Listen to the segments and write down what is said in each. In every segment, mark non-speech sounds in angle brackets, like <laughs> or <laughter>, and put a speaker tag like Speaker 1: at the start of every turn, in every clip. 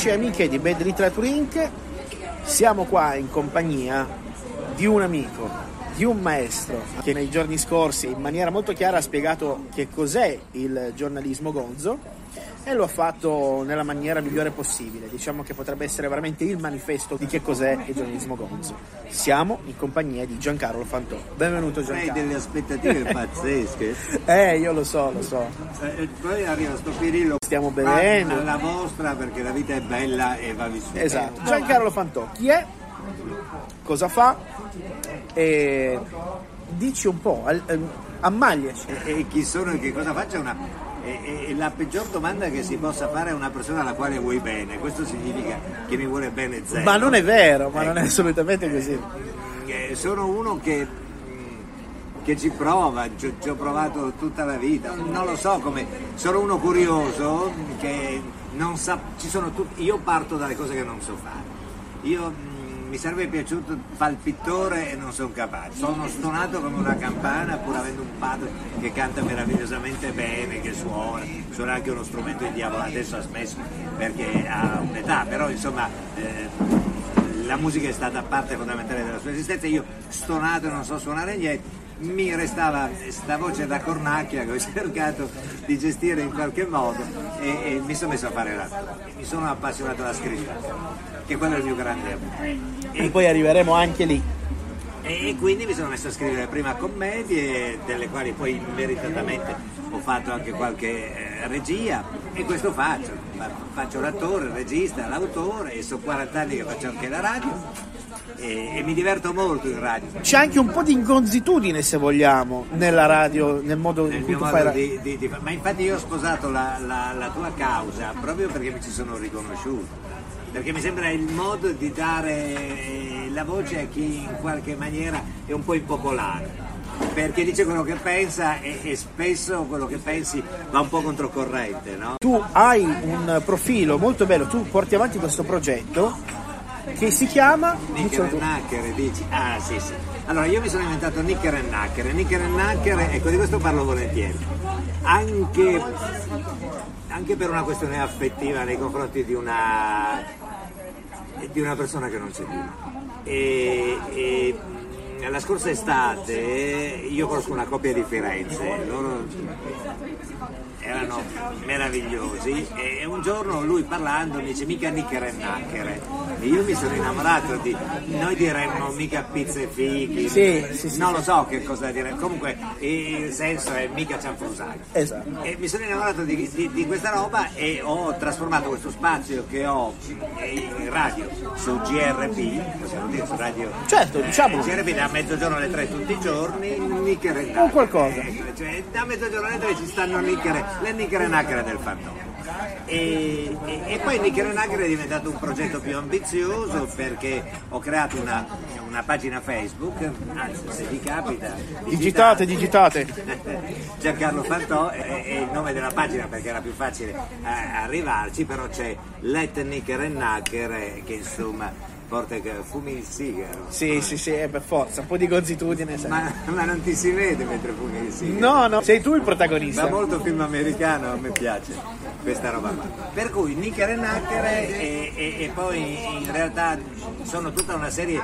Speaker 1: amici e amiche di Bad Literature Inc. Siamo qua in compagnia di un amico, di un maestro che nei giorni scorsi in maniera molto chiara ha spiegato che cos'è il giornalismo gonzo e lo ha fatto nella maniera migliore possibile. Diciamo che potrebbe essere veramente il manifesto di che cos'è il giornalismo gonzo. Siamo in compagnia di Giancarlo Fantò. Benvenuto
Speaker 2: Hai
Speaker 1: Giancarlo.
Speaker 2: delle aspettative <laughs> pazzesche.
Speaker 1: Eh, io lo so, lo so.
Speaker 2: Eh, poi arriva sto Pirillo.
Speaker 1: Stiamo bevendo.
Speaker 2: Alla vostra perché la vita è bella e va vissuta.
Speaker 1: Esatto. Giancarlo Fantò, chi è? Cosa fa? E dici un po', ehm, ammagliaci.
Speaker 2: E, e chi sono e che cosa faccio una. È, è la peggior domanda che si possa fare a una persona alla quale vuoi bene. Questo significa che mi vuole bene zero.
Speaker 1: Ma non è vero, ma
Speaker 2: Ecco.
Speaker 1: non è assolutamente così.
Speaker 2: Eh, sono uno che, che ci prova, ci, ci ho provato tutta la vita, non lo so come, sono uno curioso che non sa, ci sono tutti, io parto dalle cose che non so fare, io mm, mi sarebbe piaciuto fare il pittore e non sono capace, sono stonato come una campana pur avendo un padre che canta meravigliosamente bene, che suona, suona anche uno strumento di diavolo, adesso ha smesso perché ha un'età, però insomma... eh, la musica è stata parte fondamentale della sua esistenza, io stonato e non so suonare niente, mi restava questa voce da cornacchia che ho cercato di gestire in qualche modo e, e mi sono messo a fare la mi sono appassionato alla scrittura, che quello è il mio grande amore.
Speaker 1: E poi arriveremo anche lì.
Speaker 2: E quindi mi sono messo a scrivere prima commedie, delle quali poi meritatamente ho fatto anche qualche eh, regia e questo faccio. Fa- Faccio l'attore, il regista, l'autore e sono 40 anni che faccio anche la radio e, e mi diverto molto in radio.
Speaker 1: C'è anche un po' di inconsuetudine, se vogliamo, nella radio, nel modo
Speaker 2: Nel
Speaker 1: in cui tu fai radio.
Speaker 2: di, di- di ma infatti io ho sposato la, la- la tua causa proprio perché mi ci sono riconosciuto. Perché mi sembra il modo di dare eh, la voce a chi in qualche maniera è un po' impopolare. Perché dice quello che pensa e, e spesso quello che pensi va un po' controcorrente, no?
Speaker 1: Tu hai un profilo molto bello, tu porti avanti questo progetto che si chiama...
Speaker 2: Nicker
Speaker 1: dicelo
Speaker 2: e
Speaker 1: tu.
Speaker 2: Nacker, dici? Ah sì sì. Allora io mi sono inventato Nicker e Nacker. Nicker e Nacker, ecco di questo parlo volentieri. Anche, anche per una questione affettiva nei confronti di una, di una persona che non c'è più. E, e, la scorsa estate io conosco una coppia di Firenze, loro erano meravigliosi e un giorno lui parlando mi dice mica Nicker e Nacker e io mi sono innamorato di noi diremmo mica pizze fichi
Speaker 1: Sì, sì, sì,
Speaker 2: non lo so che cosa dire comunque il senso è mica cianfrusaglia
Speaker 1: Esatto.
Speaker 2: e mi sono innamorato di, di- di questa roba e ho trasformato questo spazio che ho in radio su GRP possiamo dire su radio
Speaker 1: Certo, diciamolo.
Speaker 2: GRP da mezzogiorno alle tre tutti i giorni Nicker e
Speaker 1: O
Speaker 2: Nacker.
Speaker 1: qualcosa.
Speaker 2: Cioè, da mezzogiorno alle tre ci stanno Nicker, le Nicker e Nacker del fantone e, e- e poi Nicker e Nacker è diventato un progetto più ambizioso perché ho creato una, una pagina Facebook anzi se vi capita
Speaker 1: Digitate, digitate.
Speaker 2: Giancarlo <laughs> Fantò è, è il nome della pagina perché era più facile eh, arrivarci, però c'è Let Nicker e Nacker eh, che insomma porta che fumi il sigaro.
Speaker 1: Sì, sì, sì, eh, per forza, un po' di consuetudine. sai.
Speaker 2: Ma, ma non ti si vede mentre fumi il sigaro.
Speaker 1: No, no, sei tu il protagonista.
Speaker 2: molto film americano, a me piace questa roba qua. Per cui Nicker e Nacker e, e- e poi in realtà sono tutta una serie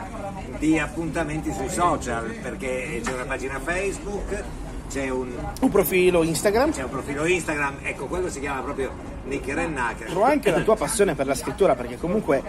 Speaker 2: di appuntamenti sui social perché c'è una pagina Facebook, c'è un,
Speaker 1: Un profilo Instagram.
Speaker 2: c'è un profilo Instagram, ecco quello si chiama proprio Nicker e Nacker.
Speaker 1: Trovo anche la tua passione per la scrittura perché comunque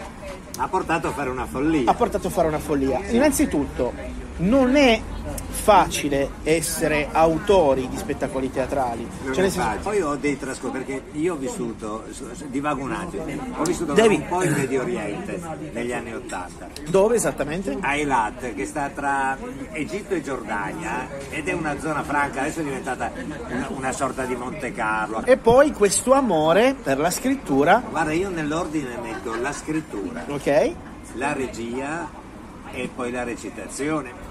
Speaker 2: Ha portato a fare una follia.
Speaker 1: ha portato a fare una follia. Innanzitutto, non è facile essere autori di spettacoli teatrali. Cioè, senso-.
Speaker 2: Poi ho dei trascorsi perché io ho vissuto, su- su- divago un attimo, ho vissuto
Speaker 1: Devi.
Speaker 2: un po' in Medio Oriente negli anni Ottanta.
Speaker 1: dove esattamente?
Speaker 2: a Eilat che sta tra Egitto e Giordania ed è una zona franca, adesso è diventata una, una sorta di Monte Carlo.
Speaker 1: E poi questo amore per la scrittura,
Speaker 2: Guarda, io nell'ordine metto la scrittura,
Speaker 1: ok?
Speaker 2: la regia e poi la recitazione.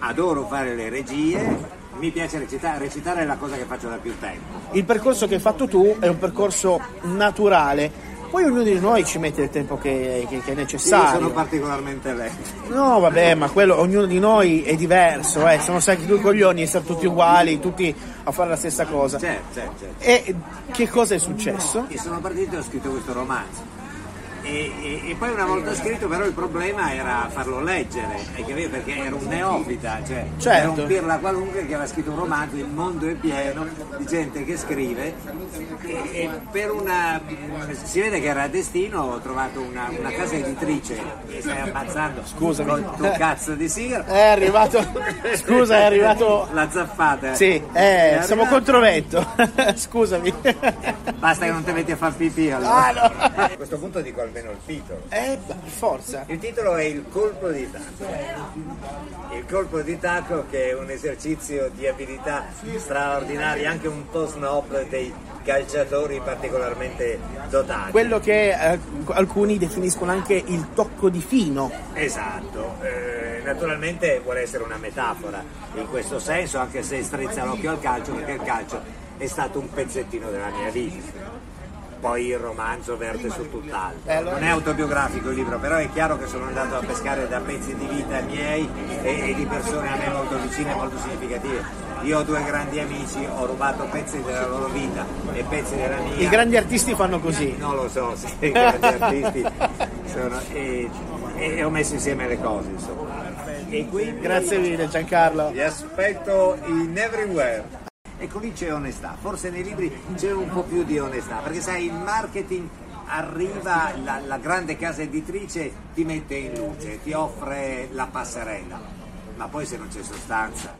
Speaker 2: Adoro fare le regie, mi piace recitare, recitare è la cosa che faccio da più tempo.
Speaker 1: Il percorso che hai fatto tu è un percorso naturale. Poi ognuno di noi ci mette il tempo che, che- che è
Speaker 2: Io
Speaker 1: necessario.
Speaker 2: sono particolarmente lento.
Speaker 1: No, vabbè, ma quello, ognuno di noi è diverso, eh. Sono sempre due coglioni, essere tutti uguali, tutti a fare la stessa cosa.
Speaker 2: Certo, certo, certo.
Speaker 1: E che cosa è successo?
Speaker 2: E sono partito e ho scritto questo romanzo. E, e- e poi una volta scritto però il problema era farlo leggere? Perché era un neofita, cioè
Speaker 1: Certo.
Speaker 2: era un pirla qualunque che aveva scritto un romanzo, il mondo è pieno di gente che scrive e, e per una... si vede che era a destino, ho trovato una, una casa editrice che stai ammazzando
Speaker 1: Scusami.
Speaker 2: con tuo cazzo di sigaro.
Speaker 1: È arrivato. Scusa, è arrivato.
Speaker 2: La zaffata.
Speaker 1: Sì, eh, siamo
Speaker 2: arrivato-
Speaker 1: contro vento. <laughs> Scusami.
Speaker 2: Basta che non ti metti a far pipì allora.
Speaker 1: Ah, no.
Speaker 2: A questo punto dico almeno il titolo.
Speaker 1: Eh, forza.
Speaker 2: Il titolo è Il colpo di tacco. Il colpo di tacco che è un esercizio di abilità straordinaria, anche un po' snob dei calciatori particolarmente dotati.
Speaker 1: Quello che eh, alcuni definiscono anche il tocco di fino.
Speaker 2: Esatto, Eh, naturalmente vuole essere una metafora in questo senso, anche se strizza l'occhio al calcio, perché il calcio è stato un pezzettino della mia vita. Poi il romanzo verte su tutt'altro. Non è autobiografico il libro, però è chiaro che sono andato a pescare da pezzi di vita miei e, e di persone a me molto vicine e molto significative. Io ho due grandi amici, ho rubato pezzi della loro vita e pezzi della mia.
Speaker 1: I grandi artisti fanno così.
Speaker 2: Non lo so se i grandi artisti sono, e, e ho messo insieme le cose, insomma. E quindi
Speaker 1: Grazie mille Giancarlo.
Speaker 2: vi aspetto in everywhere. Ecco lì c'è onestà, forse nei libri c'è un po' più di onestà, perché sai il marketing arriva, la, la grande casa editrice ti mette in luce, ti offre la passerella, ma poi se non c'è sostanza.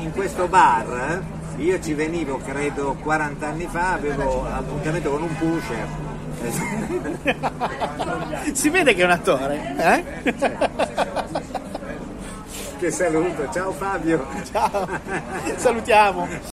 Speaker 2: In questo bar io ci venivo credo 40 anni fa, avevo appuntamento con un pusher.
Speaker 1: Si vede che è un attore, eh?
Speaker 2: Che saluto, ciao Fabio.
Speaker 1: Ciao. Salutiamo.